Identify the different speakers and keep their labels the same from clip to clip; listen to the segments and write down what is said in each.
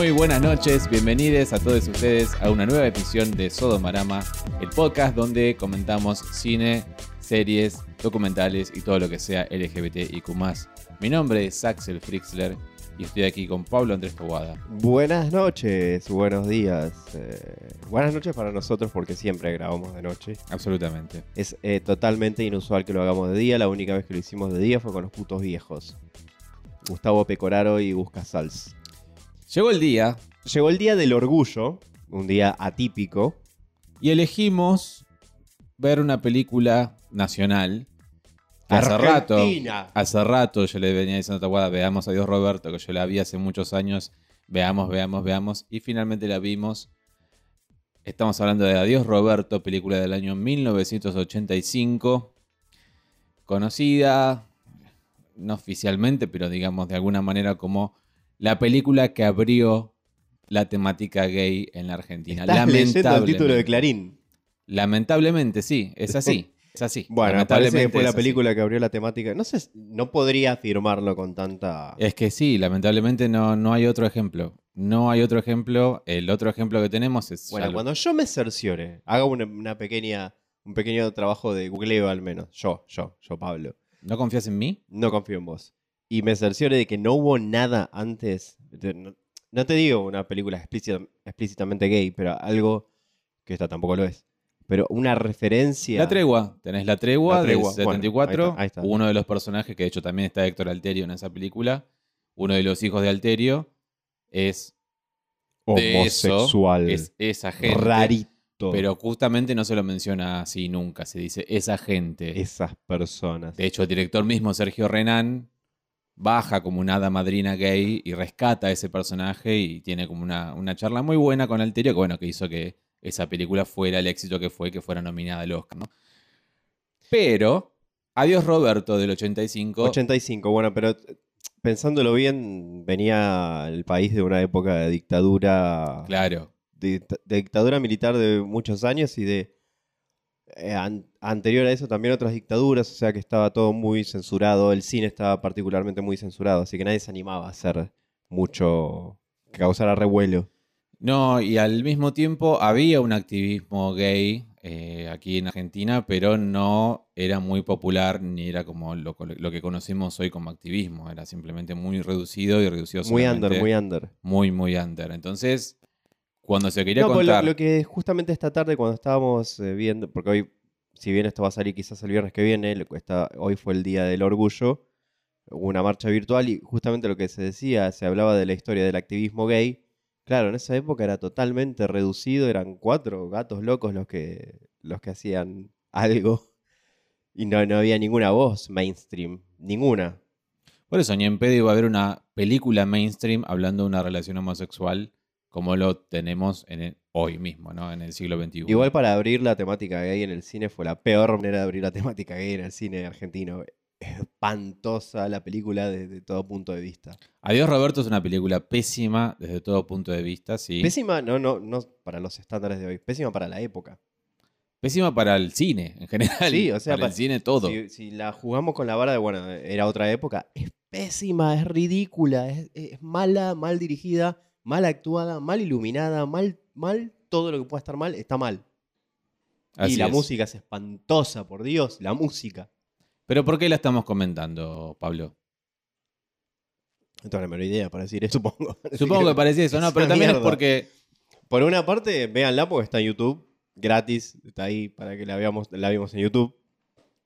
Speaker 1: Muy buenas noches, bienvenidos a todos ustedes a una nueva edición de Sodomarama, el podcast donde comentamos cine, series, documentales y todo lo que sea LGBTIQ. Mi nombre es Axel Frixler y estoy aquí con Pablo Andrés Tobada.
Speaker 2: Buenas noches, buenos días. eh, buenas noches para nosotros porque siempre grabamos de noche.
Speaker 1: Absolutamente.
Speaker 2: Es eh, totalmente inusual que lo hagamos de día. La única vez que lo hicimos de día fue con los putos viejos. Gustavo Pecoraro y Busca Sals.
Speaker 1: Llegó el día
Speaker 2: Llegó el día del orgullo, un día atípico.
Speaker 1: y elegimos ver una película nacional. que Hace rato, hace rato yo le venía diciendo a Tawada, veamos a Dios Roberto, que yo la vi hace muchos años. Veamos, veamos, veamos. Y finalmente la vimos. Estamos hablando de Adiós Roberto, película del año 1985. Conocida, no oficialmente, pero digamos de alguna manera como la película que abrió la temática gay en la Argentina.
Speaker 2: Estás leyendo el título de. Clarín.
Speaker 1: Lamentablemente, sí, es así. Es así.
Speaker 2: Bueno, parece que fue la
Speaker 1: así.
Speaker 2: película que abrió la temática. No sé, no podría afirmarlo con tanta...
Speaker 1: Es que sí, lamentablemente no, no hay otro ejemplo. No hay otro ejemplo. El otro ejemplo que tenemos es.
Speaker 2: Bueno, cuando yo me cerciore, haga una, una pequeña, un pequeño trabajo de googleo al menos. Yo, yo, yo, Pablo.
Speaker 1: ¿No confías en mí?
Speaker 2: No confío en vos. Y me cerciore de que no hubo nada antes. de- no, no te digo una película explícita- explícitamente gay, pero algo que esta tampoco lo es. Pero una referencia.
Speaker 1: La tregua. Tenés la tregua,
Speaker 2: La tregua,
Speaker 1: del
Speaker 2: bueno,
Speaker 1: 74.
Speaker 2: ahí está, ahí está.
Speaker 1: Uno de los personajes, que de hecho también está Héctor Alterio en esa película. Uno de los hijos de Alterio es. de eso,
Speaker 2: homosexual.
Speaker 1: es esa gente.
Speaker 2: rarito.
Speaker 1: Pero justamente no se lo menciona así nunca. Se dice esa gente.
Speaker 2: esas personas.
Speaker 1: De hecho, el director mismo, Sergio Renan, baja como una hada madrina gay y rescata a ese personaje y tiene como una, una charla muy buena con Alterio, que bueno, que hizo que esa película fuera el éxito que fue, que fuera nominada al Oscar, ¿no? Pero, Adiós Roberto del 85,
Speaker 2: 85, bueno, pero pensándolo bien, venía el país de una época de dictadura.
Speaker 1: claro,
Speaker 2: de, de dictadura militar de muchos años y de eh, an- anterior a eso también otras dictaduras, o sea que estaba todo muy censurado, el cine estaba particularmente muy censurado, así que nadie se animaba a hacer mucho que causara revuelo.
Speaker 1: No, y al mismo tiempo había un activismo gay eh, aquí en Argentina, pero no era muy popular ni era como lo, lo que conocemos hoy como activismo. Era simplemente muy reducido y reducido
Speaker 2: Muy under, muy under.
Speaker 1: muy, muy under. Entonces, cuando se quería
Speaker 2: No, pues lo,
Speaker 1: contar.
Speaker 2: lo que justamente esta tarde cuando estábamos eh, viendo, porque hoy, si bien esto va a salir quizás el viernes que viene, está- hoy fue el Día del Orgullo, hubo una marcha virtual y justamente lo que se decía, se hablaba de la historia del activismo gay. Claro, en esa época era totalmente reducido, eran cuatro gatos locos los que, los que hacían algo y no, no había ninguna voz mainstream, ninguna.
Speaker 1: Por eso, ni en pedo iba a haber una película mainstream hablando de una relación homosexual como lo tenemos en el- hoy mismo, ¿no? En el siglo XXI.
Speaker 2: Igual para abrir la temática gay en el cine fue la peor manera de abrir la temática gay en el cine argentino. Espantosa la película desde todo punto de vista.
Speaker 1: Adiós, Roberto es una película pésima desde todo punto de vista, sí.
Speaker 2: Pésima, no, no, no para los estándares de hoy, pésima para la época.
Speaker 1: Pésima para el cine en general.
Speaker 2: Sí, o sea,
Speaker 1: para el cine todo.
Speaker 2: Si, si la jugamos con la vara de, bueno, era otra época, es pésima, es ridícula, es, es mala, mal dirigida, mal actuada, mal iluminada, mal, mal, todo lo que pueda estar mal está mal.
Speaker 1: Así
Speaker 2: y la
Speaker 1: es.
Speaker 2: música es espantosa, por Dios, la música.
Speaker 1: Pero ¿por qué la estamos comentando, Pablo?
Speaker 2: No tengo la menor idea para decir eso, supongo.
Speaker 1: Supongo que parecía eso, ¿no? Pero también es porque
Speaker 2: Por una parte, véanla porque está en YouTube, gratis, está ahí para que la veamos, la vimos en YouTube.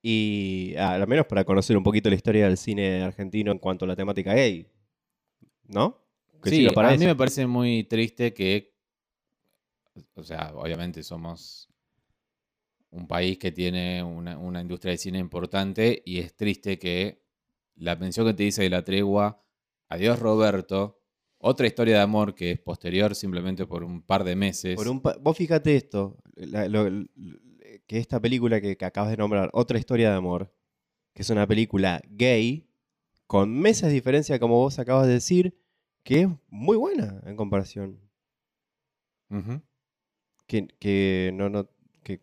Speaker 2: Y ah, al menos para conocer un poquito la historia del cine argentino en cuanto a la temática gay. ¿No? Que
Speaker 1: Sí,
Speaker 2: para
Speaker 1: a mí me parece muy triste que, o sea, obviamente somos un país que tiene una, una industria de cine importante y es triste que la mención que te dice de la tregua, adiós Roberto, otra historia de amor que es posterior simplemente por un par de meses.
Speaker 2: Por un pa- Vos fíjate esto, la- lo- l- que esta película que, que acabas de nombrar, Otra historia de amor, que es una película gay, con meses de diferencia, como vos acabas de decir, que es muy buena en comparación. Que, que no, no, que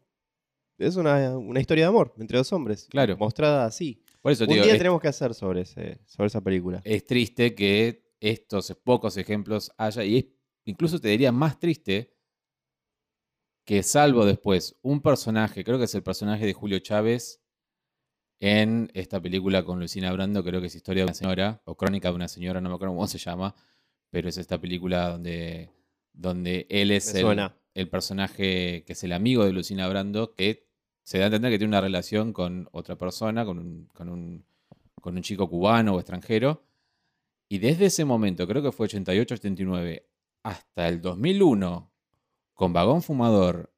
Speaker 2: es una, una historia de amor entre dos hombres.
Speaker 1: Claro.
Speaker 2: Mostrada así.
Speaker 1: Por eso,
Speaker 2: Un
Speaker 1: digo,
Speaker 2: día
Speaker 1: es,
Speaker 2: tenemos que hacer sobre, ese, sobre esa película.
Speaker 1: es triste que estos pocos ejemplos haya y es incluso te diría más triste, que salvo después un personaje, creo que es el personaje de Julio Chávez en esta película con Lucina Brando, creo que es Historia de una señora, o Crónica de una señora, no me acuerdo cómo se llama, pero es esta película donde, donde él es el personaje que es el amigo de Lucina Brando, que se da a entender que tiene una relación con otra persona, con un, con un, con un chico cubano o extranjero. Y desde ese momento, creo que fue 88-89, hasta el 2001, con Vagón Fumador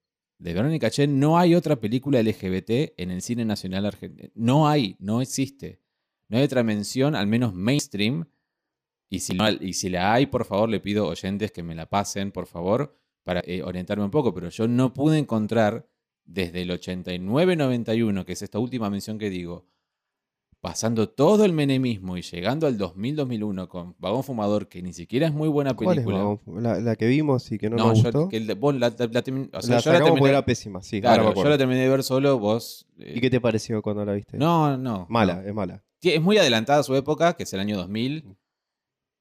Speaker 1: de Verónica Chen, no hay otra película LGBT en el cine nacional argentino. No hay, no existe. No hay otra mención, al menos mainstream. Y si, la hay, por favor, le pido oyentes que me la pasen, por favor, para eh, orientarme un poco. Pero yo no pude encontrar desde el 89-91, que es esta última mención que digo, pasando todo el menemismo y llegando al 2000-2001 con Vagón Fumador, que ni siquiera es muy buena
Speaker 2: ¿Cuál es
Speaker 1: película.
Speaker 2: La, la que vimos y que no,
Speaker 1: No,
Speaker 2: nos
Speaker 1: yo,
Speaker 2: gustó?
Speaker 1: que el de- vos la, la- la termin- o sea,
Speaker 2: la
Speaker 1: yo la terminé-
Speaker 2: era pésima, sí.
Speaker 1: claro, yo la terminé de ver solo, vos... eh,
Speaker 2: ¿Y qué te pareció cuando la viste?
Speaker 1: No, no.
Speaker 2: Mala,
Speaker 1: no.
Speaker 2: es mala.
Speaker 1: Es muy adelantada a su época, que es el año 2000,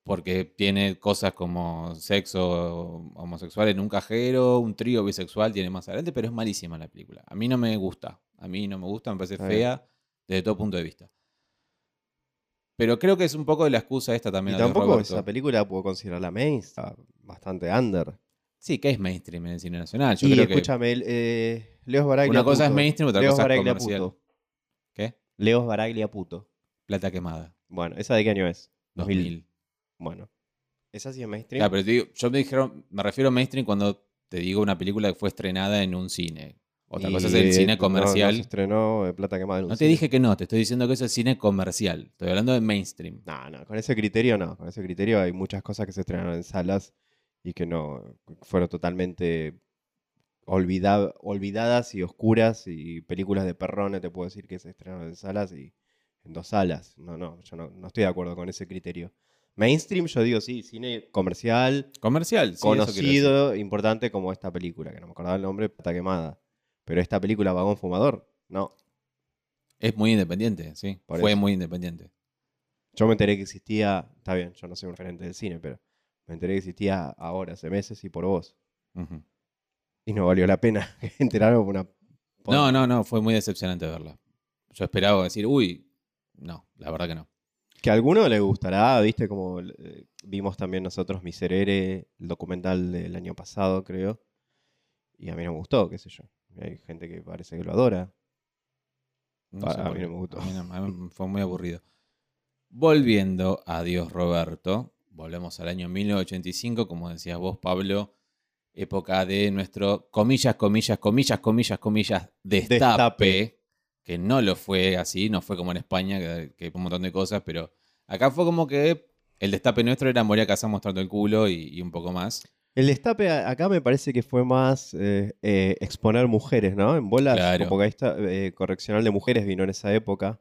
Speaker 1: porque tiene cosas como sexo homosexual en un cajero, un trío bisexual tiene más adelante, pero es malísima la película. A mí no me gusta. A mí no me gusta, me parece fea desde todo punto de vista. Pero creo que es un poco de la excusa esta
Speaker 2: Y
Speaker 1: también. de
Speaker 2: tampoco esa película puedo considerarla main, está bastante under.
Speaker 1: Sí, que es mainstream en el cine nacional. Yo
Speaker 2: y
Speaker 1: creo que.
Speaker 2: escúchame, el, eh, Leos Baraglia
Speaker 1: Una cosa es mainstream, otra
Speaker 2: Leos
Speaker 1: cosa es
Speaker 2: Baraglia
Speaker 1: comercial.
Speaker 2: puto.
Speaker 1: ¿Qué?
Speaker 2: Leos Baraglia puto.
Speaker 1: Plata quemada.
Speaker 2: Bueno, ¿esa de qué año es?
Speaker 1: 2000.
Speaker 2: Bueno. ¿Esa sí es mainstream?
Speaker 1: Claro, pero te digo, yo me dijeron, me refiero a mainstream cuando te digo una película que fue estrenada en un cine. Otra cosa es
Speaker 2: Y,
Speaker 1: el cine comercial.
Speaker 2: No, se estrenó eh, Plata Quemada en un
Speaker 1: No te
Speaker 2: cine.
Speaker 1: dije que no, te estoy diciendo que eso es cine comercial. Estoy hablando de mainstream.
Speaker 2: No, no, con ese criterio no. Con ese criterio hay muchas cosas que se estrenaron en salas y que no fueron totalmente olvida- olvidadas y oscuras y películas de perrones te puedo decir que se estrenaron en salas y en dos salas. No, no, yo no, no estoy de acuerdo con ese criterio. Mainstream, yo digo sí, cine comercial,
Speaker 1: Comercial, sí,
Speaker 2: conocido, importante como esta película, que no me acordaba el nombre, Plata Quemada. Pero esta película, Vagón Fumador, no.
Speaker 1: Es muy independiente, sí.
Speaker 2: Por
Speaker 1: Fue
Speaker 2: eso.
Speaker 1: muy independiente.
Speaker 2: Yo me enteré que existía, está bien, yo no soy un referente del cine, pero me enteré que existía ahora, hace meses y por vos. Y no valió la pena enterarme por una...
Speaker 1: No, no, no, fue muy decepcionante verla. Yo esperaba decir, uy, no, la verdad que no.
Speaker 2: Que a alguno le gustará, viste, como eh, vimos también nosotros Miserere, el documental del año pasado, creo. Y a mí no me gustó, qué sé yo. Hay gente que parece que lo adora.
Speaker 1: No
Speaker 2: A-
Speaker 1: sé
Speaker 2: a mí no me gustó.
Speaker 1: A mí no, a mí fue muy aburrido. Volviendo a Dios Roberto, volvemos al año 1985, como decías vos, Pablo, época de nuestro, comillas, comillas, comillas, comillas, comillas, destape,
Speaker 2: Destape.
Speaker 1: que no lo fue así, no fue como en España, que, que un montón de cosas, pero acá fue como que el destape nuestro era Moria Casas mostrando el culo y, y un poco más.
Speaker 2: El destape acá me parece que fue más eh, eh, exponer mujeres, ¿no? En bolas,
Speaker 1: Claro.
Speaker 2: porque ahí está, eh, correccional de mujeres vino en esa época.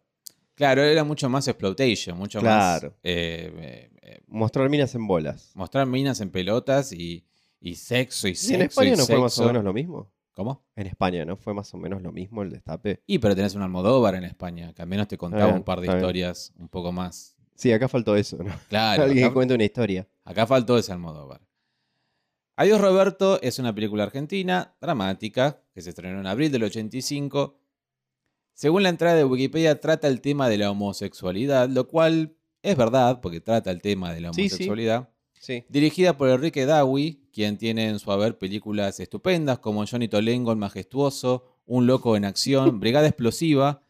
Speaker 1: Claro, era mucho más exploitation, mucho
Speaker 2: Claro.
Speaker 1: más
Speaker 2: Mostrar minas en bolas.
Speaker 1: mostrar minas en pelotas y, y sexo y
Speaker 2: ¿Y
Speaker 1: sexo.
Speaker 2: en España
Speaker 1: y
Speaker 2: no fue más o menos lo mismo?
Speaker 1: ¿Cómo?
Speaker 2: En España, ¿no? Fue más o menos lo mismo el destape.
Speaker 1: Y pero tenés un Almodóvar en España, que al menos te contaba
Speaker 2: bien,
Speaker 1: un par de historias un poco más.
Speaker 2: Sí, acá faltó eso, ¿no?
Speaker 1: Claro,
Speaker 2: Alguien que
Speaker 1: acá,
Speaker 2: cuenta una historia.
Speaker 1: acá faltó ese Almodóvar. Adiós Roberto es una película argentina, dramática, que se estrenó en abril del 85. Según la entrada de Wikipedia, trata el tema de la homosexualidad, lo cual es verdad, porque trata el tema de la
Speaker 2: Sí, sí.
Speaker 1: homosexualidad.
Speaker 2: Sí.
Speaker 1: Dirigida por Enrique Dawi, quien tiene en su haber películas estupendas como Johnny Tolengo, El Majestuoso, Un Loco en Acción, Brigada Explosiva,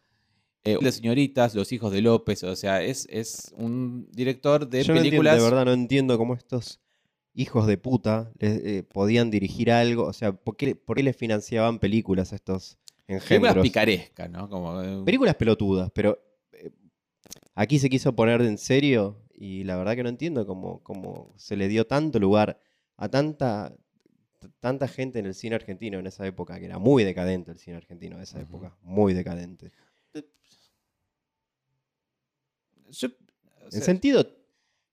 Speaker 1: eh, Las Señoritas, Los Hijos de López. O sea, es, es un director de
Speaker 2: Yo no entiendo,
Speaker 1: películas.
Speaker 2: de verdad no entiendo cómo estos hijos de puta le- eh, podían dirigir algo. O sea, ¿por qué, por qué les financiaban películas a estos
Speaker 1: películas
Speaker 2: engendros?
Speaker 1: picarescas, ¿no? Como, eh,
Speaker 2: Películas pelotudas, pero eh, aquí se quiso poner en serio y la verdad que no entiendo cómo, cómo se le dio tanto lugar a tanta, tanta gente en el cine argentino en esa época, que era muy decadente el cine argentino de esa época, muy decadente.
Speaker 1: yo- o
Speaker 2: En sentido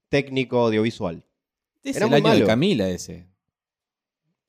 Speaker 2: técnico audiovisual.
Speaker 1: Es
Speaker 2: era
Speaker 1: el
Speaker 2: muy
Speaker 1: año de. Camila ese.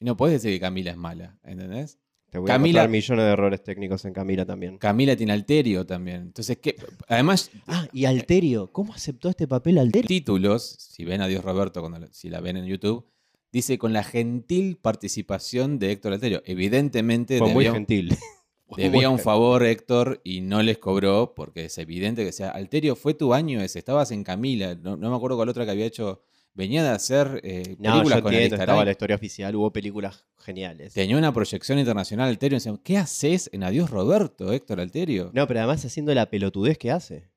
Speaker 1: Y no puedes decir que Camila es mala, ¿entendés?
Speaker 2: Te voy
Speaker 1: Camila-
Speaker 2: a mostrar millones de errores técnicos en Camila también.
Speaker 1: Camila tiene alterio también. Entonces, ¿qué? Además,
Speaker 2: Ah, y Alterio. ¿Cómo aceptó este papel Alterio?
Speaker 1: títulos, si ven a Dios Roberto, cuando, si la ven en YouTube, dice con la gentil participación de Héctor Alterio. Evidentemente
Speaker 2: Fue muy
Speaker 1: debía,
Speaker 2: gentil.
Speaker 1: debía un favor Héctor y no les cobró porque es evidente que sea, Alterio, fue tu año ese, estabas en Camila, no, no me acuerdo cuál otra que había hecho, venía de hacer eh,
Speaker 2: No,
Speaker 1: películas
Speaker 2: yo
Speaker 1: con
Speaker 2: entiendo, estaba la historia oficial, hubo películas geniales.
Speaker 1: Tenía una proyección internacional Alterio. y decían, ¿Qué haces en Adiós Roberto, Héctor Alterio?
Speaker 2: No, pero además haciendo la pelotudez que hace.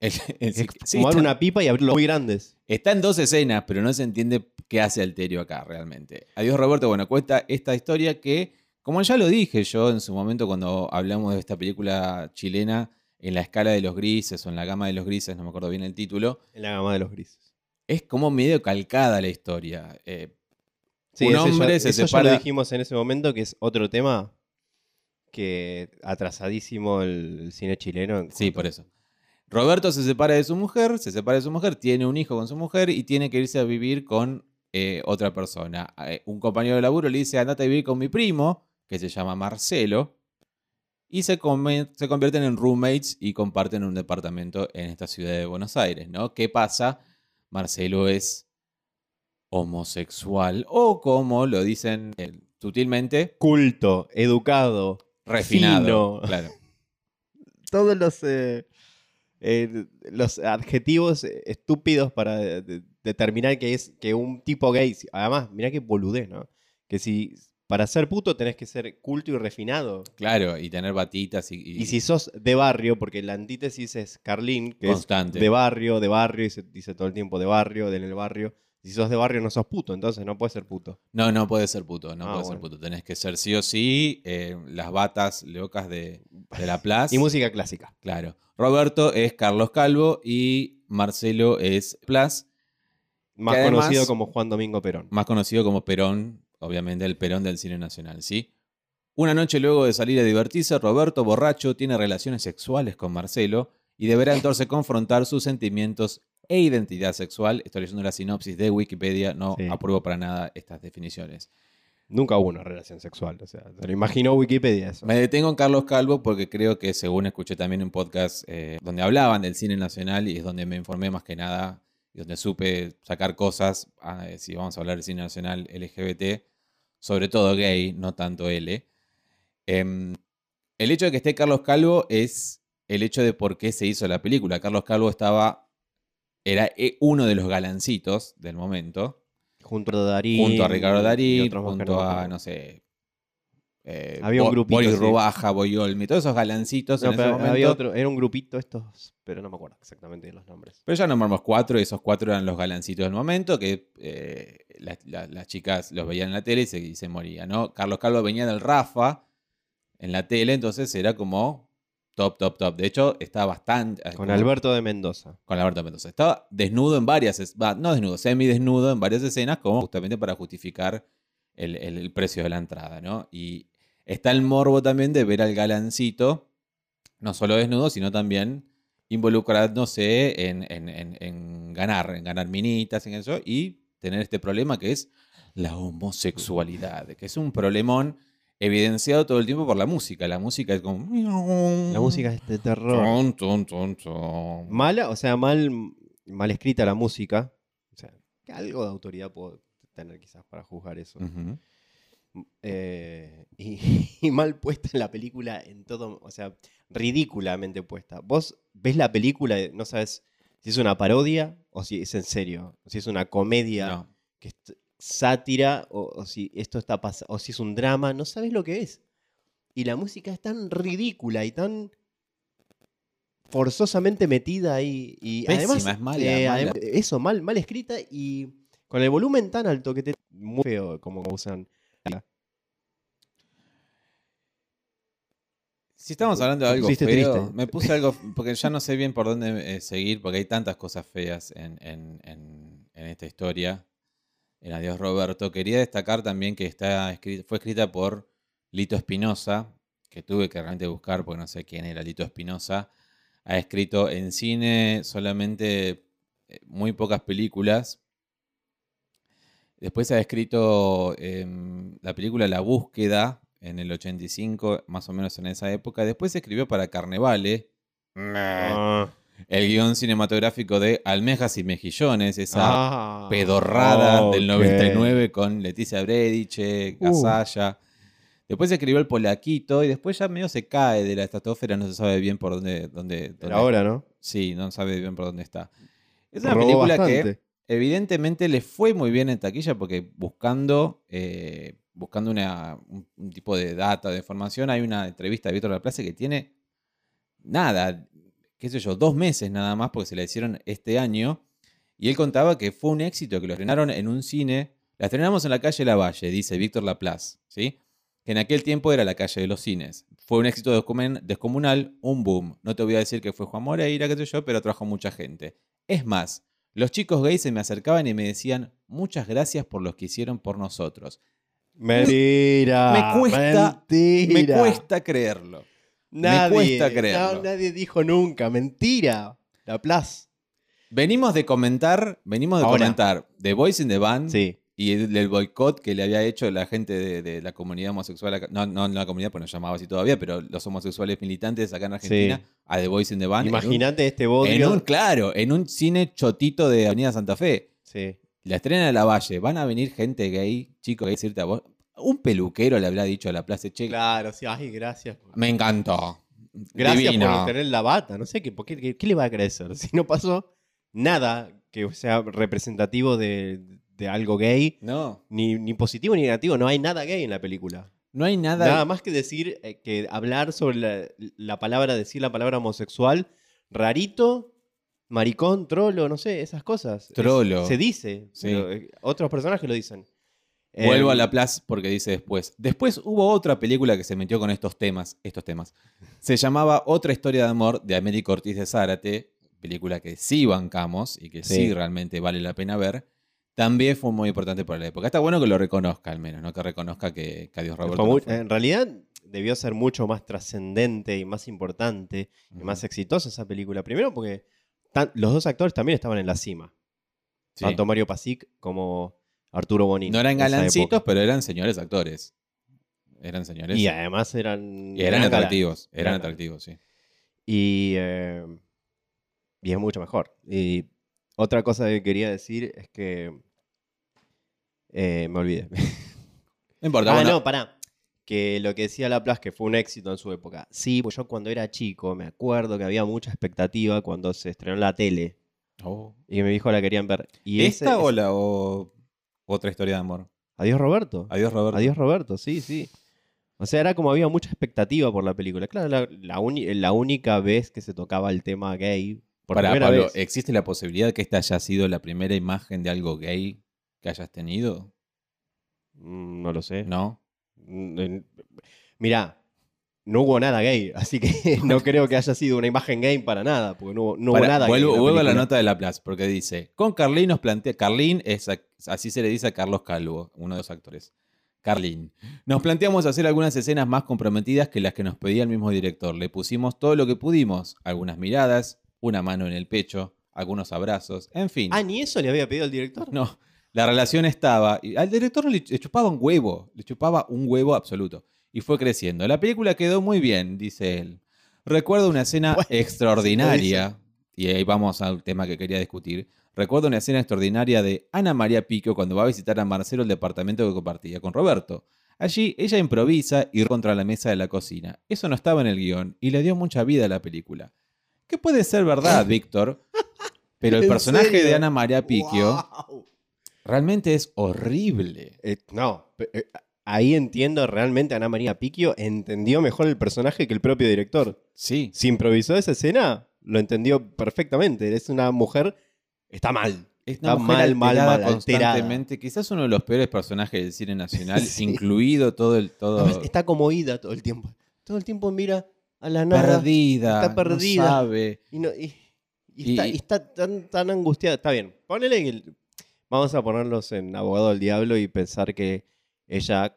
Speaker 1: El- el-
Speaker 2: Es
Speaker 1: sí,
Speaker 2: fumar
Speaker 1: está,
Speaker 2: una pipa y abrirlo muy grandes.
Speaker 1: está en dos escenas, pero no se entiende qué hace Alterio acá realmente. Adiós Roberto, bueno, cuenta esta historia que, como ya lo dije yo en su momento cuando hablamos de esta película chilena, en la escala de los grises o en la gama de los grises, no me acuerdo bien el título,
Speaker 2: En la gama de los grises.
Speaker 1: Es como medio calcada la historia. Eh,
Speaker 2: Sí,
Speaker 1: Un hombre
Speaker 2: ya,
Speaker 1: se
Speaker 2: eso ya
Speaker 1: separa-
Speaker 2: lo dijimos en ese momento, que es otro tema que atrasadísimo el, cine chileno. en
Speaker 1: Sí, por eso. Roberto se separa de su mujer, se separa de su mujer, tiene un hijo con su mujer y tiene que irse a vivir con eh, otra persona. Eh, un compañero de laburo le dice, andate a vivir con mi primo, que se llama Marcelo, y se, come- se convierten en roommates y comparten un departamento en esta ciudad de Buenos Aires, ¿no? ¿Qué pasa? Marcelo es homosexual o como lo dicen eh, sutilmente,
Speaker 2: Culto, educado,
Speaker 1: refinado.
Speaker 2: Fino.
Speaker 1: Claro.
Speaker 2: todos los, eh, eh, los adjetivos estúpidos para de- de- determinar que es que un tipo gay. Además, mirá qué boludez, ¿no? Que si para ser puto tenés que ser culto y refinado.
Speaker 1: Claro, y tener batitas y, y-
Speaker 2: Y si sos de barrio, porque la antítesis es Carlín, que
Speaker 1: constante.
Speaker 2: es de barrio, de barrio, y se dice todo el tiempo de barrio, de en el barrio. Si sos de barrio no sos puto, entonces no puedes ser puto.
Speaker 1: No, no puede ser puto, no
Speaker 2: Ah,
Speaker 1: puede ser puto. Tenés que ser sí o sí eh, las batas locas de, de la plaza.
Speaker 2: Y música clásica.
Speaker 1: Claro. Roberto es Carlos Calvo y Marcelo es Plas,
Speaker 2: Más
Speaker 1: además-
Speaker 2: conocido como Juan Domingo Perón.
Speaker 1: más conocido como Perón, obviamente el Perón del cine nacional, ¿sí? Una noche luego de salir a divertirse, Roberto, borracho, tiene relaciones sexuales con Marcelo y deberá entonces confrontar sus sentimientos e identidad sexual. Estoy leyendo la sinopsis de Wikipedia, no
Speaker 2: Sí.
Speaker 1: apruebo para nada estas definiciones.
Speaker 2: Nunca hubo una relación sexual, o sea, se lo imaginó Wikipedia eso.
Speaker 1: Me detengo en Carlos Calvo porque creo que según escuché también un podcast eh, donde hablaban del cine nacional y es donde me informé más que nada y donde supe sacar cosas, ah, si vamos a hablar del cine nacional LGBT, sobre todo gay, no tanto L. Em, el hecho de que esté Carlos Calvo es el hecho de por qué se hizo la película. Carlos Calvo estaba, era eh, uno de los galancitos del momento
Speaker 2: Junto a Darín.
Speaker 1: junto a Ricardo Darín, junto a, no sé. Eh,
Speaker 2: Había un grupito,
Speaker 1: Boris
Speaker 2: sí.
Speaker 1: Rubaja, Boyolmi, todos esos galancitos
Speaker 2: No,
Speaker 1: en ese
Speaker 2: pero
Speaker 1: momento.
Speaker 2: había otro, era un grupito estos, pero no me acuerdo exactamente de los nombres.
Speaker 1: Pero ya nombramos cuatro y esos cuatro eran los galancitos del momento que eh, la- la- las chicas los veían en la tele y se, y se morían, ¿no? Carlos Calvo venía del Rafa en la tele, entonces era como top, top, top. De hecho, estaba bastante...
Speaker 2: Con
Speaker 1: como-
Speaker 2: Alberto de Mendoza.
Speaker 1: Con Alberto Mendoza. Estaba desnudo en varias, no desnudo, semi-desnudo en varias escenas, como justamente para justificar el, el- el precio de la entrada, ¿no? Y está el morbo también de ver al galancito, no solo desnudo, sino también involucrándose en, en- en- en ganar, en ganar minitas, en eso, y tener este problema que es la homosexualidad, que es un problemón evidenciado todo el tiempo por la música. La música es como...
Speaker 2: La música es de terror.
Speaker 1: Ton, ton, ton, ton.
Speaker 2: Mala, o sea, mal, mal escrita la música. O sea, algo de autoridad puedo tener quizás para juzgar eso. Eh, y, y mal puesta en la película en todo, o sea, ridículamente puesta. Vos ves la película y no sabes si es una parodia o si es en serio, o si es una comedia
Speaker 1: No.
Speaker 2: que es sátira o, o si esto está o si es un drama, no sabes lo que es. Y la música es tan ridícula y tan forzosamente metida ahí y
Speaker 1: Pésima,
Speaker 2: además
Speaker 1: es mala,
Speaker 2: eh,
Speaker 1: mala.
Speaker 2: adem- eso mal mal escrita y con el volumen tan alto que te muy feo como usan
Speaker 1: Si estamos hablando de algo feo,
Speaker 2: triste.
Speaker 1: me puse algo, porque ya no sé bien por dónde eh, seguir, porque hay tantas cosas feas en, en- en- en esta historia, en Adiós Roberto. Quería destacar también que está escrita, fue escrita por Lito Espinosa, que tuve que realmente buscar porque no sé quién era Lito Espinosa. Ha escrito en cine solamente eh, muy pocas películas. Después ha escrito em, la película La Búsqueda en el 85, más o menos en esa época. Después escribió para Carnevale.
Speaker 2: Ah,
Speaker 1: el guion cinematográfico de Almejas y Mejillones, esa
Speaker 2: Ah,
Speaker 1: pedorrada del
Speaker 2: ok.
Speaker 1: 99 con Leticia Brediche,
Speaker 2: Uh.
Speaker 1: Gasalla. Después escribió el Polaquito y después ya medio se cae de la estratosfera, no se sabe bien por dónde. dónde,
Speaker 2: ahora, ¿no?
Speaker 1: Sí, no sabe bien por dónde está. Es una
Speaker 2: Robó
Speaker 1: película que evidentemente le fue muy bien en taquilla porque buscando, eh, buscando un, tipo de data, de información, hay una entrevista de Víctor Laplace que tiene nada, qué sé yo, dos meses nada más porque se la hicieron este año. Y él contaba que fue un éxito, que lo estrenaron en un cine. La estrenamos en la calle Lavalle, dice Víctor Laplace, ¿sí? Que en aquel tiempo era la calle de los cines. Fue un éxito descomun- descomunal, un boom. No te voy a decir que fue Juan Moreira, qué sé yo, pero trajo mucha gente. Es más, los chicos gays se me acercaban y me decían, muchas gracias por los que hicieron por nosotros.
Speaker 2: Mentira.
Speaker 1: Me cuesta- Me cuesta creerlo.
Speaker 2: Nadie,
Speaker 1: cuesta
Speaker 2: no,
Speaker 1: creerlo.
Speaker 2: nadie dijo nunca. Mentira. La Plaza.
Speaker 1: Venimos de comentar, venimos de
Speaker 2: Ahora.
Speaker 1: comentar The Voice in the Band
Speaker 2: Sí.
Speaker 1: y el, boicot que le había hecho la gente de, de la comunidad homosexual, no, no la comunidad, pues no llamaba así todavía, pero los homosexuales militantes acá en Argentina,
Speaker 2: Sí.
Speaker 1: a The Voice in the Band. en
Speaker 2: Imagínate este
Speaker 1: En
Speaker 2: bodrio.
Speaker 1: un, claro, en un cine chotito de Avenida Santa Fe.
Speaker 2: Sí.
Speaker 1: La estrena de la Valle. Van a venir gente gay, chicos gay, decirte a vos. Un peluquero le habrá dicho a la plaza, che,
Speaker 2: Claro, sí. Ay, gracias.
Speaker 1: me encantó.
Speaker 2: Gracias
Speaker 1: Divino.
Speaker 2: por tener la bata. No sé qué, ¿por qué, qué- qué le va a crecer. Si no pasó nada que sea representativo de, de algo gay,
Speaker 1: No,
Speaker 2: ni, ni positivo ni negativo, no hay nada gay en la película.
Speaker 1: no hay nada.
Speaker 2: Nada más que decir, eh, que hablar sobre la, la palabra, decir la palabra homosexual, rarito, maricón, trolo, no sé, esas cosas. Es-
Speaker 1: Trolo.
Speaker 2: se dice.
Speaker 1: Sí.
Speaker 2: pero, eh, otros personajes lo dicen.
Speaker 1: Vuelvo a
Speaker 2: Em,
Speaker 1: la plaza porque dice después. Después hubo otra película que se metió con estos temas, estos temas. Se llamaba Otra historia de amor de Américo Ortiz de Zárate, película que sí bancamos y que sí.
Speaker 2: Sí.
Speaker 1: realmente vale la pena ver. También fue muy importante para la época. Está bueno que lo reconozca al menos, no que reconozca que, que Adiós Roberto.
Speaker 2: fue
Speaker 1: no
Speaker 2: muy-
Speaker 1: fue.
Speaker 2: en realidad debió ser mucho más trascendente y más importante y más exitosa esa película. Primero porque tan- los dos actores también estaban en la cima.
Speaker 1: Sí.
Speaker 2: Tanto Mario Pasic como Arturo Bonín.
Speaker 1: No eran galancitos, pero eran señores actores. Eran señores.
Speaker 2: Y además eran...
Speaker 1: y eran atractivos. Eran
Speaker 2: Eran
Speaker 1: atractivos, sí.
Speaker 2: Y, eh, y es mucho mejor. Y otra cosa que quería decir es que... eh, me olvidé.
Speaker 1: No importa.
Speaker 2: ah,
Speaker 1: bueno,
Speaker 2: no, pará. Que lo que decía Laplace que fue un éxito en su época. Sí, pues yo cuando era chico me acuerdo que había mucha expectativa cuando se estrenó en la tele.
Speaker 1: Oh.
Speaker 2: Y mi hijo la querían ver. Y ese-
Speaker 1: ¿Esta o, la, o otra historia de amor?
Speaker 2: Adiós Roberto.
Speaker 1: Adiós, Roberto.
Speaker 2: Adiós Roberto, sí, sí. O sea, era como había mucha expectativa por la película. Claro, la, la la única vez que se tocaba el tema gay. Por primera
Speaker 1: Pablo,
Speaker 2: vez.
Speaker 1: ¿existe la posibilidad que esta haya sido la primera imagen de algo gay que hayas tenido?
Speaker 2: Mm, No lo sé.
Speaker 1: ¿No?
Speaker 2: Mm, Mirá, no hubo nada gay, así que no creo que haya sido una imagen gay para nada, porque no hubo, no hubo
Speaker 1: Pará,
Speaker 2: nada
Speaker 1: vuelvo
Speaker 2: gay.
Speaker 1: vuelvo a la nota de la plaza, porque dice, con Carlín nos plantea, Carlín es, así se le dice a Carlos Calvo, uno de los actores. Carlín. Nos planteamos hacer algunas escenas más comprometidas que las que nos pedía el mismo director. Le pusimos todo lo que pudimos, algunas miradas, una mano en el pecho, algunos abrazos, en fin.
Speaker 2: Ah, ni eso le había pedido al director.
Speaker 1: No, la relación estaba. y al director le, le chupaba un huevo, le chupaba un huevo absoluto. Y fue creciendo. La película quedó muy bien, dice él. Recuerdo una escena
Speaker 2: Bueno,
Speaker 1: extraordinaria, y ahí vamos al tema que quería discutir. Recuerdo una escena extraordinaria de Ana María Pico cuando va a visitar a Marcelo el departamento que compartía con Roberto. Allí ella improvisa y contra la mesa de la cocina. Eso no estaba en el guion y le dio mucha vida a la película. Que puede ser verdad, Víctor, pero el
Speaker 2: ¿En
Speaker 1: personaje
Speaker 2: serio?
Speaker 1: de Ana María Piquio. Realmente es horrible.
Speaker 2: Eh, no, eh, ahí entiendo realmente Ana María Piquio entendió mejor el personaje que el propio director.
Speaker 1: Sí.
Speaker 2: Si improvisó esa escena, lo entendió perfectamente. Es una mujer, está mal.
Speaker 1: Es
Speaker 2: Está
Speaker 1: una mujer
Speaker 2: mal, mal,
Speaker 1: alterada
Speaker 2: mal, alterada.
Speaker 1: constantemente. Quizás uno de los peores personajes del cine nacional,
Speaker 2: Sí.
Speaker 1: incluido todo el todo
Speaker 2: está como ida todo el tiempo. Todo el tiempo mira a la nada.
Speaker 1: perdida,
Speaker 2: está perdida.
Speaker 1: no sabe.
Speaker 2: Y, no- y- y
Speaker 1: Y-
Speaker 2: está, está tan angustiada. Está bien, ponele que. Vamos a ponerlos en abogado del diablo y pensar que ella,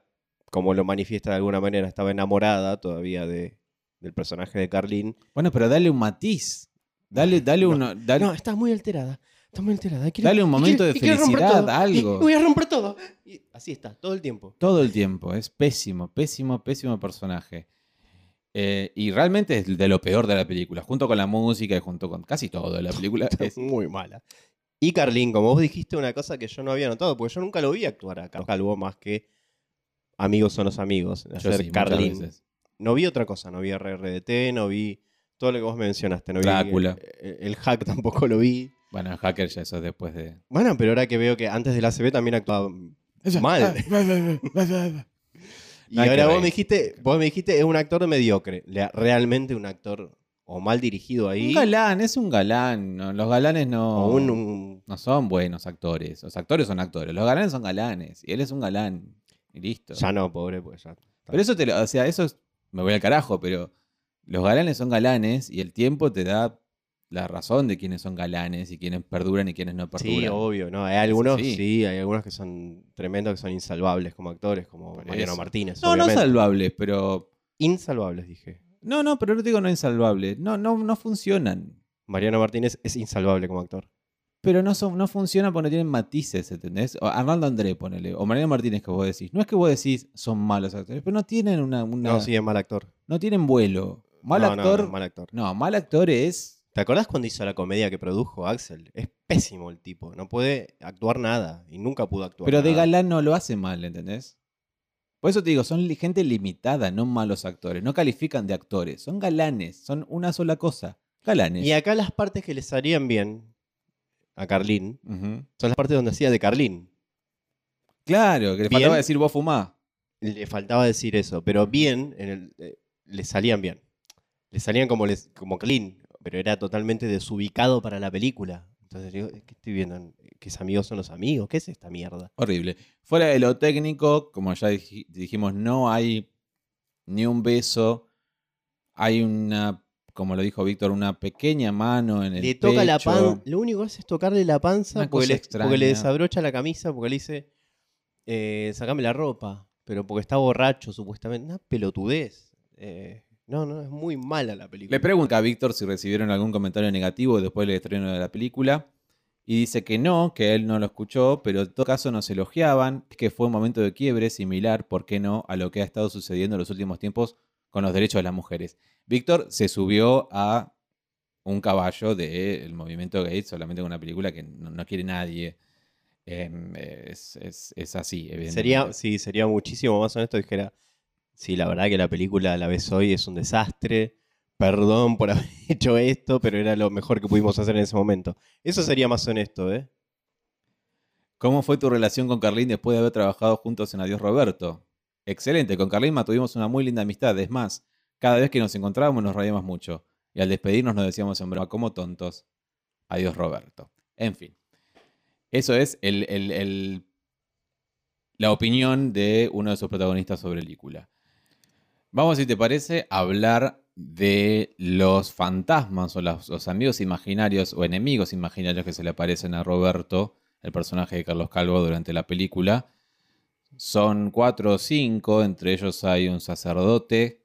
Speaker 2: como lo manifiesta de alguna manera, estaba enamorada todavía de, del personaje de Carlín.
Speaker 1: Bueno, pero dale un matiz. Dale, dale
Speaker 2: No,
Speaker 1: uno, dale,
Speaker 2: No, está muy alterada. Está muy alterada. quiere-
Speaker 1: Dale un momento de felicidad, algo.
Speaker 2: Y voy a romper todo. Y así está, todo el tiempo.
Speaker 1: todo el tiempo. Es pésimo, pésimo, pésimo personaje. Eh, y realmente es de lo peor de la película, junto con la música y junto con casi todo de la película.
Speaker 2: Es muy mala. Y Carlín, como vos dijiste una cosa que yo no había notado, porque yo nunca lo vi actuar a Carlos Calvo más que Amigos son los amigos.
Speaker 1: Yo
Speaker 2: Hacer
Speaker 1: sí,
Speaker 2: Carlín. No vi otra cosa, no vi RRDT, no vi todo lo que vos mencionaste. No vi
Speaker 1: Drácula.
Speaker 2: El, el hack tampoco lo vi.
Speaker 1: Bueno, el hacker ya eso es después de.
Speaker 2: Bueno, pero ahora que veo que antes del ACB también actuaba mal. Y
Speaker 1: Nada que
Speaker 2: ahora vos me dijiste, vos me dijiste, es un actor mediocre. Realmente un actor o mal dirigido ahí.
Speaker 1: Un galán, es un galán. no, Los galanes no,
Speaker 2: o un, un-
Speaker 1: no son buenos actores. Los actores son actores. Los galanes son galanes. Y él es un galán. Y listo.
Speaker 2: Ya no, pobre, pues ya.
Speaker 1: Pero eso te lo, o sea, eso es- me voy al carajo, pero los galanes son galanes y el tiempo te da la razón de quiénes son galanes y quiénes perduran y quiénes no perduran.
Speaker 2: Sí, obvio, ¿no? Hay algunos, sí, hay algunos que son tremendos, que son insalvables como actores, como
Speaker 1: Por
Speaker 2: Mariano
Speaker 1: eso.
Speaker 2: Martínez.
Speaker 1: no, no salvables, pero.
Speaker 2: Insalvables, dije.
Speaker 1: No, no, pero no digo no insalvables. No, no, no funcionan.
Speaker 2: Mariano Martínez es insalvable como actor.
Speaker 1: Pero no, son, no funcionan porque no tienen matices, ¿entendés? O Arnaldo André, ponele. O Mariano Martínez que vos decís. No es que vos decís son malos actores, pero no tienen una. una-
Speaker 2: No, sí, es mal actor.
Speaker 1: no tienen vuelo. Mal
Speaker 2: No,
Speaker 1: actor.
Speaker 2: no, mal actor.
Speaker 1: no, mal actor es.
Speaker 2: ¿Te acordás cuando hizo la comedia que produjo Axel? Es pésimo el tipo. No puede actuar nada. Y nunca pudo actuar
Speaker 1: Pero de galán no lo hace mal, ¿entendés? Por eso te digo, son gente limitada, no malos actores. No califican de actores. Son galanes. Son una sola cosa. Galanes.
Speaker 2: Y acá las partes que le salían bien a Carlín son las partes donde hacía de Carlín.
Speaker 1: Claro, que le
Speaker 2: Bien.
Speaker 1: faltaba decir vos fumá.
Speaker 2: Le faltaba decir eso, pero bien, en el- eh, le salían bien. Le salían como, les, como clean, pero era totalmente desubicado para la película. Entonces digo, ¿qué estoy viendo? ¿Que es amigos son los amigos? ¿Qué es esta mierda?
Speaker 1: Horrible. Fuera de lo técnico, como ya dij- dijimos, no hay ni un beso. Hay una, como lo dijo Víctor, una pequeña mano en el
Speaker 2: Le toca la panza. Lo único que hace es tocarle la panza le, porque le desabrocha la camisa, porque le dice, eh, sacame la ropa. Pero porque está borracho, supuestamente. Una pelotudez. Eh, no, no, es muy mala la película.
Speaker 1: Le pregunta a Víctor si recibieron algún comentario negativo después del estreno de la película. Y dice que no, que él no lo escuchó, pero en todo caso nos elogiaban, que fue un momento de quiebre similar, ¿por qué no?, a lo que ha estado sucediendo en los últimos tiempos con los derechos de las mujeres. Víctor se subió a un caballo del movimiento gay solamente con una película que no, no quiere nadie. Em, es, es- es así, evidentemente.
Speaker 2: Sería, sí, sería muchísimo más honesto dijera, sí, la verdad que la película la ves hoy es un desastre, perdón por haber hecho esto, pero era lo mejor que pudimos hacer en ese momento. Eso sería más honesto, ¿eh?
Speaker 1: ¿Cómo fue tu relación con Carlín después de haber trabajado juntos en Adiós Roberto? Excelente, con Carlín tuvimos una muy linda amistad. Es más, cada vez que nos encontrábamos nos reíamos mucho. Y al despedirnos nos decíamos en broma, como tontos, adiós Roberto. En fin, eso es la opinión de uno de sus protagonistas sobre Lícula. Vamos, si te parece, a hablar de los fantasmas o los, los amigos imaginarios o enemigos imaginarios que se le aparecen a Roberto, el personaje de Carlos Calvo durante la película. Son cuatro o cinco, entre ellos hay un sacerdote,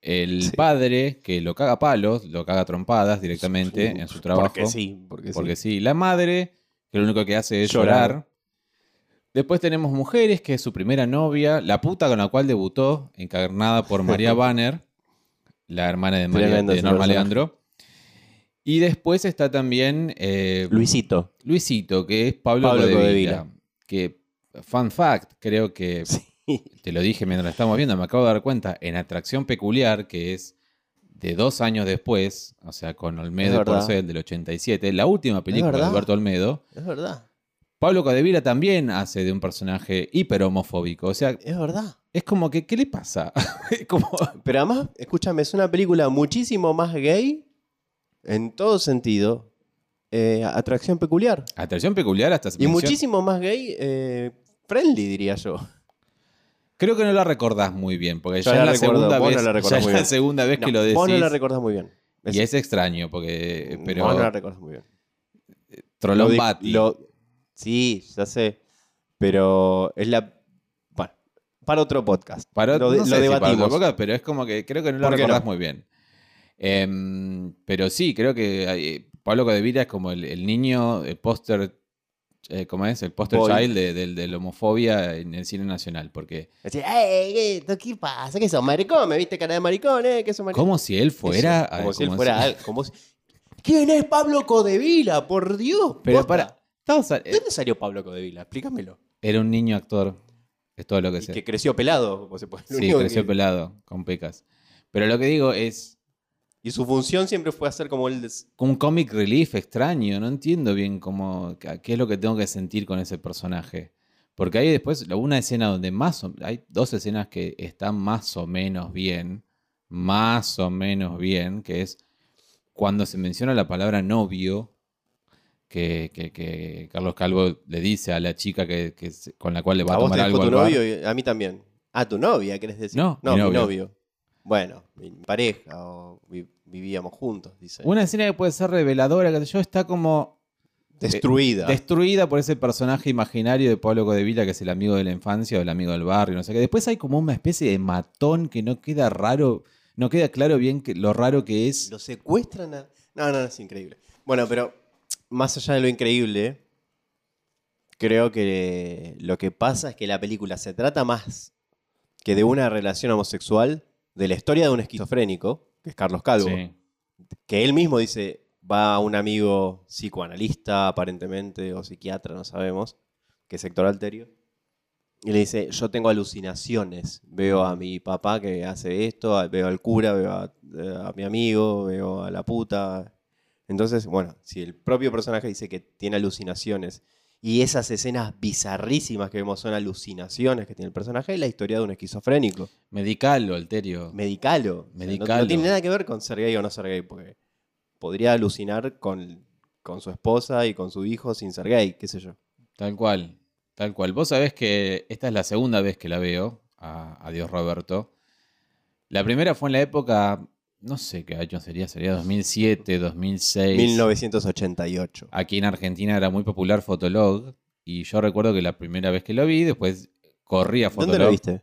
Speaker 1: el
Speaker 2: Sí.
Speaker 1: padre que lo caga a palos, lo caga a trompadas directamente en su trabajo.
Speaker 2: Porque sí, porque,
Speaker 1: Porque
Speaker 2: sí.
Speaker 1: sí, la madre, que lo único que hace es
Speaker 2: Llorar.
Speaker 1: llorar. Después tenemos mujeres, que es su primera novia, la puta con la cual debutó, encarnada por María Banner, la hermana de, María, de Norma. Leandro. Y después está también eh,
Speaker 2: Luisito.
Speaker 1: Luisito, que es Pablo,
Speaker 2: Pablo
Speaker 1: Codevila,
Speaker 2: Codevila.
Speaker 1: Que, fun fact, creo que
Speaker 2: Sí.
Speaker 1: te lo dije mientras lo estamos viendo, me acabo de dar cuenta, en Atracción Peculiar, que es de dos años después, o sea, con Olmedo
Speaker 2: verdad.
Speaker 1: Porcel del 87, la última película de. Alberto Olmedo,
Speaker 2: Es verdad.
Speaker 1: Pablo Codevila también hace de un personaje hiper homofóbico. O sea,
Speaker 2: Es verdad.
Speaker 1: es como que, ¿qué le pasa? Como,
Speaker 2: Pero además, escúchame, es una película muchísimo más gay en todo sentido. eh, atracción peculiar.
Speaker 1: Atracción Peculiar hasta
Speaker 2: Y muchísimo más gay eh, friendly, diría yo.
Speaker 1: Creo que no la recordás muy bien, porque
Speaker 2: Yo
Speaker 1: ya
Speaker 2: la
Speaker 1: es la
Speaker 2: recuerdo,
Speaker 1: segunda
Speaker 2: no
Speaker 1: vez,
Speaker 2: la
Speaker 1: ya es la segunda vez que lo decís.
Speaker 2: Vos no la recordás muy bien.
Speaker 1: y es extraño, porque. Pero.
Speaker 2: Vos no la recordás muy bien.
Speaker 1: Trolón
Speaker 2: Lo lo- sí, ya sé. Pero es la. Bueno, para otro podcast.
Speaker 1: Para-
Speaker 2: lo,
Speaker 1: no sé
Speaker 2: lo
Speaker 1: si para
Speaker 2: debatimos.
Speaker 1: otra época, pero es como que creo que no lo
Speaker 2: ¿Por qué
Speaker 1: recordás
Speaker 2: no?
Speaker 1: muy bien. Em, pero sí, creo que hay- Pablo Codevila es como el, el niño, el póster eh, ¿cómo es? El poster
Speaker 2: Boy.
Speaker 1: child de, de- de la homofobia en el cine nacional. Porque,
Speaker 2: Decía, ¡Ey, qué, qué pasa! ¿Qué sos, maricón? ¿Me viste cara de maricón, eh? ¿Qué sos maricón?
Speaker 1: como si él fuera.
Speaker 2: Eso, como
Speaker 1: ah,
Speaker 2: si él
Speaker 1: como
Speaker 2: fuera.
Speaker 1: si-
Speaker 2: como si- ¿Quién es Pablo Codevila? Por Dios.
Speaker 1: Pero
Speaker 2: posta.
Speaker 1: para.
Speaker 2: ¿De dónde salió Pablo Codevila? Explícamelo.
Speaker 1: Era un niño actor. Es todo lo que
Speaker 2: Y
Speaker 1: sé.
Speaker 2: que creció pelado. como se puede- lo
Speaker 1: Sí, creció
Speaker 2: que-
Speaker 1: pelado, con pecas. Pero lo que digo es.
Speaker 2: Y su función siempre fue hacer como el. des-
Speaker 1: un comic relief extraño. No entiendo bien cómo, qué qué es lo que tengo que sentir con ese personaje. Porque hay después una escena donde más o- hay dos escenas que están más o menos bien, más o menos bien, que es cuando se menciona la palabra novio, que, que- que Carlos Calvo le dice a la chica que, con la cual le va a,
Speaker 2: A vos
Speaker 1: tomar
Speaker 2: te
Speaker 1: algo
Speaker 2: dejó tu novio y a mí también. Ah, tu novia, ¿querés decir?
Speaker 1: No,
Speaker 2: no
Speaker 1: mi
Speaker 2: mi,
Speaker 1: novio.
Speaker 2: Bueno, mi pareja o vi- vivíamos juntos, dice.
Speaker 1: Una escena que puede ser reveladora, que yo está como
Speaker 2: Destruida.
Speaker 1: destruida por ese personaje imaginario de Pablo Codevila, que es el amigo de la infancia o el amigo del barrio, no sé qué. Después hay como una especie de matón que no queda raro, no queda claro bien que, lo raro que es.
Speaker 2: Lo secuestran a... No, no, es increíble. Bueno, pero más allá de lo increíble, creo que lo que pasa es que la película se trata más que de una relación homosexual, de la historia de un esquizofrénico, que es Carlos Calvo,
Speaker 1: Sí.
Speaker 2: que él mismo dice, va a un amigo psicoanalista aparentemente, o psiquiatra, no sabemos, que es Héctor Alterio, y le dice, yo tengo alucinaciones, veo a mi papá que hace esto, veo al cura, veo a, a mi amigo, veo a la puta. Entonces, bueno, si el propio personaje dice que tiene alucinaciones y esas escenas bizarrísimas que vemos son alucinaciones que tiene el personaje, es la historia de un esquizofrénico.
Speaker 1: Medicalo, Alterio.
Speaker 2: Medicalo. O sea, no-
Speaker 1: Medicalo.
Speaker 2: no, tiene nada que ver con ser gay o no ser gay, porque podría alucinar con, con su esposa y con su hijo sin ser gay, qué sé yo.
Speaker 1: Tal cual, tal cual. Vos sabés que esta es la segunda vez que la veo, a, a Dios Roberto. La primera fue en la época, no sé qué año sería, sería 2007, 2006.
Speaker 2: 1988.
Speaker 1: Aquí en Argentina era muy popular Fotolog y yo recuerdo que la primera vez que lo vi, después corrí a Fotolog.
Speaker 2: ¿Dónde lo viste?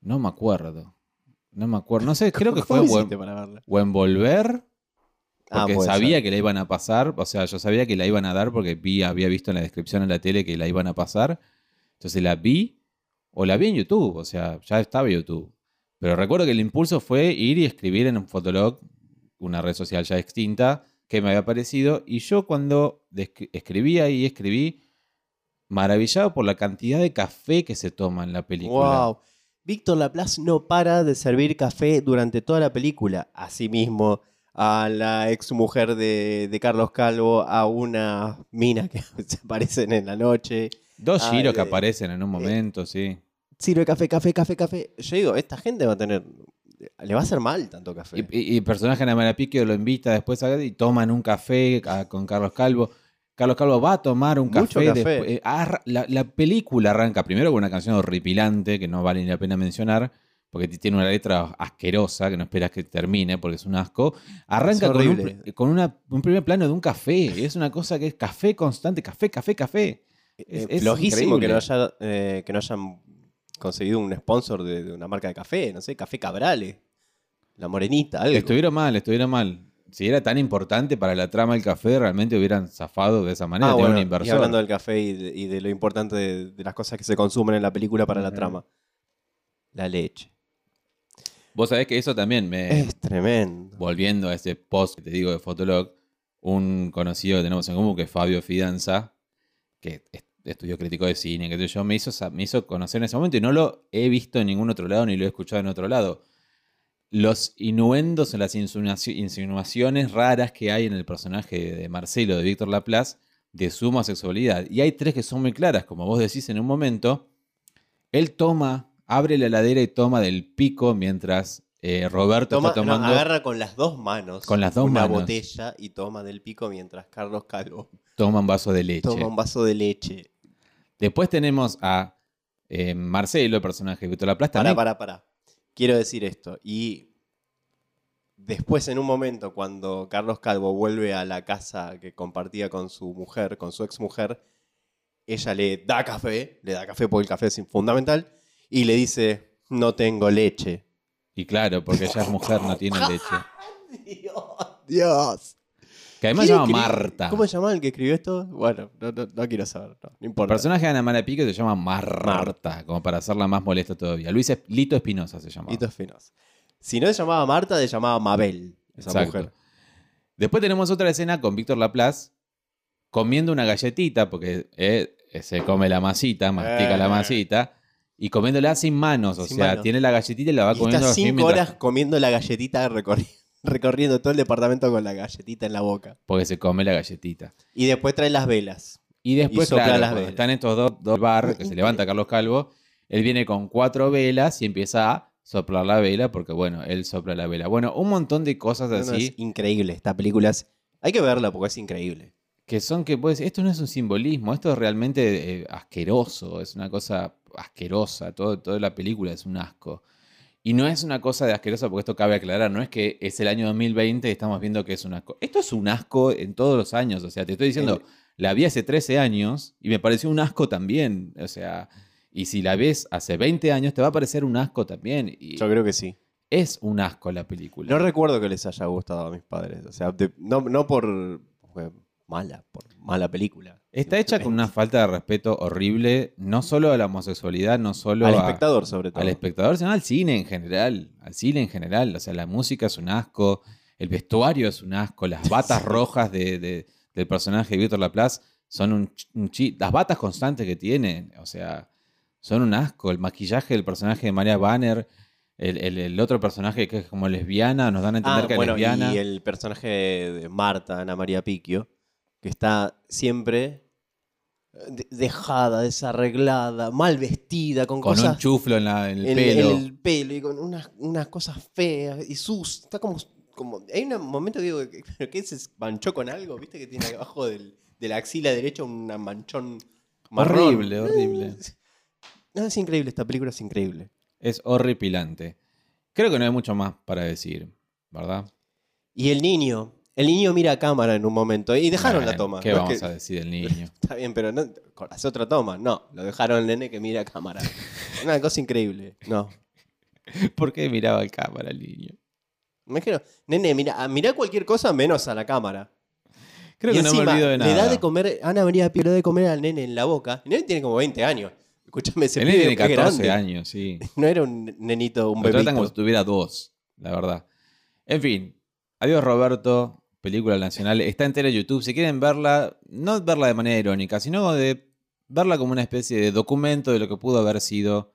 Speaker 1: No me acuerdo. No me acuerdo. No sé, creo que fue
Speaker 2: ¿Cómo
Speaker 1: o
Speaker 2: hiciste
Speaker 1: en,
Speaker 2: para verla?
Speaker 1: o en Volver,
Speaker 2: Ah,
Speaker 1: porque sabía
Speaker 2: ser.
Speaker 1: que la iban a pasar. O sea, yo sabía que la iban a dar porque vi, había visto en la descripción en la tele que la iban a pasar. Entonces la vi o la vi en YouTube. O sea, ya estaba en YouTube. Pero recuerdo que el impulso fue ir y escribir en un Fotolog, una red social ya extinta, que me había parecido. Y yo cuando escribía y escribí, maravillado por la cantidad de café que se toma en la película.
Speaker 2: Wow. Víctor Laplace no para de servir café durante toda la película. Asimismo, a la ex mujer de, de Carlos Calvo, a una mina que se aparecen en la noche.
Speaker 1: Dos giros que
Speaker 2: eh,
Speaker 1: aparecen en un momento, sí.
Speaker 2: Sirve café, café, café, café. Yo digo, esta gente va a tener. Le va a hacer mal tanto café.
Speaker 1: Y, y- y el personaje de Marapiquio lo invita después a, y toman un café a- con Carlos Calvo. Carlos Calvo va a tomar un
Speaker 2: Mucho
Speaker 1: café.
Speaker 2: café.
Speaker 1: después- eh, la, la película arranca primero con una canción horripilante que no vale ni la pena mencionar, porque tiene una letra asquerosa que no esperas que termine porque es un asco. Arranca con, un,
Speaker 2: horrible.
Speaker 1: pr- con una- un primer plano de un café. Es una cosa que es café constante, café, café, café. Es-
Speaker 2: Eh,
Speaker 1: es
Speaker 2: flojísimo que
Speaker 1: increíble.
Speaker 2: no, haya, eh, que no hayan conseguido un sponsor de, de una marca de café, no sé, Café Cabrales, La Morenita, algo.
Speaker 1: Estuvieron mal, estuvieron mal. Si era tan importante para la trama del café, realmente hubieran zafado de esa manera.
Speaker 2: Ah, bueno,
Speaker 1: un
Speaker 2: y hablando del café y de, y de lo importante de, de las cosas que se consumen en la película para la trama. La leche.
Speaker 1: Vos sabés que eso también me.
Speaker 2: Es tremendo.
Speaker 1: Volviendo a ese post que te digo de Fotolog, un conocido que tenemos en común, que es Fabio Fidanza, que est- estudió crítico de cine, que yo, me hizo, me hizo conocer en ese momento y no lo he visto en ningún otro lado ni lo he escuchado en otro lado. Los inuendos o las insinuaci- insinuaciones raras que hay en el personaje de Marcelo, de Víctor Laplace, de su homosexualidad. Y hay tres que son muy claras, como vos decís en un momento. Él toma, abre la heladera y toma del pico mientras eh, Roberto
Speaker 2: Toma-
Speaker 1: está
Speaker 2: no,
Speaker 1: tomando.
Speaker 2: agarra con las dos manos
Speaker 1: Con las dos
Speaker 2: una
Speaker 1: manos.
Speaker 2: botella y toma del pico mientras Carlos Calvo
Speaker 1: toma un vaso de leche.
Speaker 2: toma un vaso de leche.
Speaker 1: Después tenemos a eh, Marcelo, el personaje de Víctor Laplace.
Speaker 2: Pará,
Speaker 1: También,
Speaker 2: pará, pará. Quiero decir esto. Y después, en un momento, cuando Carlos Calvo vuelve a la casa que compartía con su mujer, con su ex mujer, ella le da café, le da café porque el café es fundamental, y le dice, no tengo leche.
Speaker 1: Y claro, porque ella es mujer, no tiene leche.
Speaker 2: Dios, Dios.
Speaker 1: Que además se
Speaker 2: ¿Quién
Speaker 1: llama Marta.
Speaker 2: ¿Cómo se llama el que escribió esto? Bueno, no, no- no quiero saber, no, no
Speaker 1: El
Speaker 2: importa.
Speaker 1: personaje de Ana María Pico se llama Marta, como para hacerla más molesta todavía. Luis Es- Lito Espinosa se llama.
Speaker 2: Lito Espinosa. Si no se llamaba Marta, se llamaba Mabel, esa
Speaker 1: Exacto.
Speaker 2: mujer.
Speaker 1: Después tenemos otra escena con Víctor Laplace comiendo una galletita, porque eh, se come la masita, mastica
Speaker 2: Eh.
Speaker 1: la masita, y comiéndola sin manos. O
Speaker 2: Sin
Speaker 1: sea, tiene la galletita y la va
Speaker 2: Y
Speaker 1: comiendo
Speaker 2: está
Speaker 1: así
Speaker 2: cinco
Speaker 1: mientras-
Speaker 2: horas comiendo la galletita, recorri- recorriendo todo el departamento con la galletita en la boca.
Speaker 1: Porque se come la galletita.
Speaker 2: Y después trae las velas.
Speaker 1: Y después,
Speaker 2: Y sopla
Speaker 1: claro,
Speaker 2: las velas.
Speaker 1: están estos dos, dos bar, que se levanta Carlos Calvo, él viene con cuatro velas y empieza a soplar la vela, porque bueno, él sopla la vela. Bueno, un montón de cosas
Speaker 2: No, no,
Speaker 1: así.
Speaker 2: es increíble. Esta película es... Hay que verla porque es increíble.
Speaker 1: que son que puedes esto no es un simbolismo, esto es realmente eh, asqueroso, es una cosa asquerosa, todo, toda la película es un asco. Y no es una cosa de asquerosa, porque esto cabe aclarar, no es que es el año 2020 y estamos viendo que es un asco. Esto es un asco en todos los años, o sea, te estoy diciendo,
Speaker 2: El-
Speaker 1: la vi hace 13 años y me pareció un asco también, o sea, y si la ves hace 20 años te va a parecer un asco también. Y
Speaker 2: Yo creo que sí.
Speaker 1: es un asco la película.
Speaker 2: No recuerdo que les haya gustado a mis padres. O sea, de- no, no por mala, por mala película.
Speaker 1: Está hecha con una falta de respeto horrible, no solo a la homosexualidad, no solo
Speaker 2: Al
Speaker 1: a-
Speaker 2: espectador, sobre todo.
Speaker 1: al espectador, sino al cine en general. Al cine en general. O sea, la música es un asco, el vestuario es un asco, las batas rojas de- de- del personaje de Víctor Laplace son un, un chi- Las batas constantes que tiene, o sea, son un asco. El maquillaje del personaje de María Banner, el, el- el otro personaje que es como lesbiana, nos dan a entender
Speaker 2: Ah,
Speaker 1: que
Speaker 2: bueno,
Speaker 1: es lesbiana.
Speaker 2: y el personaje de Marta, Ana María Piquio, que está siempre de- dejada, desarreglada, mal vestida, con,
Speaker 1: Con un chuflo en, la- en el
Speaker 2: en
Speaker 1: pelo.
Speaker 2: en el pelo y con unas, unas cosas feas y sus. Está como, como. Hay un momento que digo, ¿pero qué se manchó con algo? ¿Viste que tiene abajo del, de la axila derecha un manchón marrón?
Speaker 1: Horrible, horrible.
Speaker 2: No, es increíble, esta película es increíble.
Speaker 1: Es horripilante. Creo que no hay mucho más para decir, ¿verdad?
Speaker 2: Y el niño, el niño mira a cámara en un momento y dejaron la toma.
Speaker 1: ¿Qué
Speaker 2: No es
Speaker 1: vamos
Speaker 2: que-
Speaker 1: a decir del niño?
Speaker 2: Está bien, pero no, hace otra toma. No, lo dejaron el nene que mira a cámara. Una cosa increíble. No.
Speaker 1: ¿Por qué miraba al cámara el niño?
Speaker 2: Me imagino, nene, mira, mira cualquier cosa menos a la cámara.
Speaker 1: Creo
Speaker 2: Y
Speaker 1: que no me
Speaker 2: encima,
Speaker 1: olvido de nada.
Speaker 2: Le da de comer, Ana María Pío le da de comer al nene en la boca. El nene tiene como 20 años. Escúchame, ese
Speaker 1: el nene tiene
Speaker 2: es
Speaker 1: 14
Speaker 2: grande.
Speaker 1: años, sí.
Speaker 2: No era un nenito, un
Speaker 1: Lo tratan como si tuviera dos, la verdad. En fin, adiós Roberto, película nacional. Está entera en YouTube. Si quieren verla, no verla de manera irónica, sino de verla como una especie de documento de lo que pudo haber sido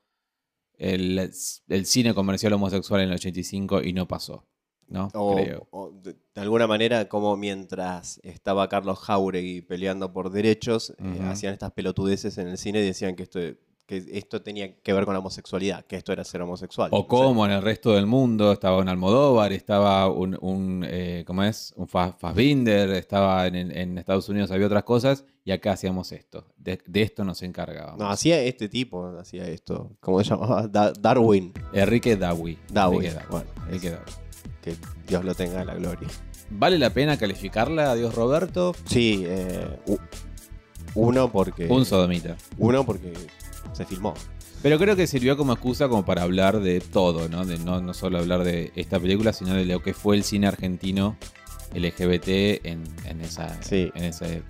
Speaker 1: el, el cine comercial homosexual en el 85 y no pasó. ¿No?
Speaker 2: O,
Speaker 1: Creo.
Speaker 2: o de, de alguna manera, como mientras estaba Carlos Jauregui peleando por derechos, eh, hacían estas pelotudeces en el cine y decían que esto, que esto tenía que ver con la homosexualidad, que esto era ser homosexual.
Speaker 1: O como en el resto del mundo estaba un Almodóvar, estaba un, un eh, ¿cómo es? Un Fa- Fassbinder, estaba en, en Estados Unidos, había otras cosas, y acá hacíamos esto. De, de esto nos encargábamos.
Speaker 2: No, hacía este tipo, hacía esto. ¿Cómo se llamaba? Da- Darwin.
Speaker 1: Enrique Dawi.
Speaker 2: Dawi,
Speaker 1: Enrique Dawi.
Speaker 2: bueno,
Speaker 1: Enrique
Speaker 2: es-
Speaker 1: Dawi.
Speaker 2: Que Dios lo tenga en la gloria.
Speaker 1: ¿Vale la pena calificarla, adiós Roberto?
Speaker 2: Sí, eh, uno porque.
Speaker 1: Un sodomita.
Speaker 2: Uno porque se filmó.
Speaker 1: Pero creo que sirvió como excusa como para hablar de todo, ¿no? De no, no solo hablar de esta película, sino de lo que fue el cine argentino LGBT en, en esa,
Speaker 2: Sí.
Speaker 1: en ese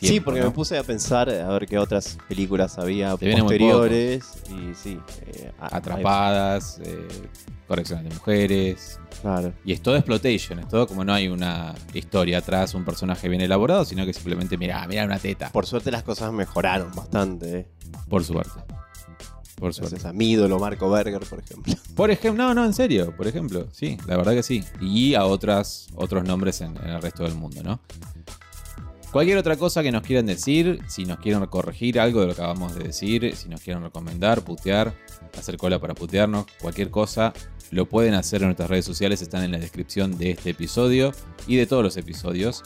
Speaker 2: sí, porque
Speaker 1: ¿no?
Speaker 2: me puse a pensar a ver qué otras películas había posteriores. Y sí. eh,
Speaker 1: Atrapadas, eh, correcciones de mujeres.
Speaker 2: Claro.
Speaker 1: Y es todo exploitation, es todo como no hay una historia atrás, un personaje bien elaborado, sino que simplemente, mira, mira una teta. Por,
Speaker 2: Por suerte las cosas mejoraron bastante. eh.
Speaker 1: suerte. Por suerte.
Speaker 2: Gracias a mi ídolo Marco Berger, por ejemplo.
Speaker 1: Por ejemplo, no, no, en serio, por ejemplo, sí, la verdad que sí. Y a otras, otros nombres en, en el resto del mundo, ¿no? Cualquier otra cosa que nos quieran decir, si nos quieren corregir algo de lo que acabamos de decir, si nos quieren recomendar, putear, hacer cola para putearnos, cualquier cosa, lo pueden hacer en nuestras redes sociales, están en la descripción de este episodio y de todos los episodios.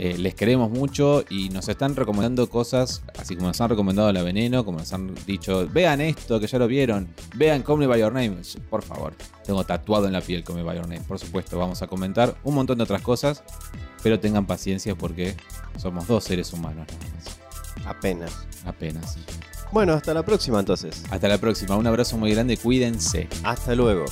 Speaker 1: Eh, les queremos mucho y nos están recomendando cosas, así como nos han recomendado La Veneno, como nos han dicho, vean esto, que ya lo vieron, vean Call Me By Your Name, por favor. Tengo tatuado en la piel Call Me By Your Name. Por supuesto, vamos a comentar un montón de otras cosas, pero tengan paciencia porque somos dos seres humanos nada más.
Speaker 2: Apenas.
Speaker 1: Apenas.
Speaker 2: Bueno, hasta la próxima entonces.
Speaker 1: Hasta la próxima. Un abrazo muy grande. Cuídense.
Speaker 2: Hasta luego.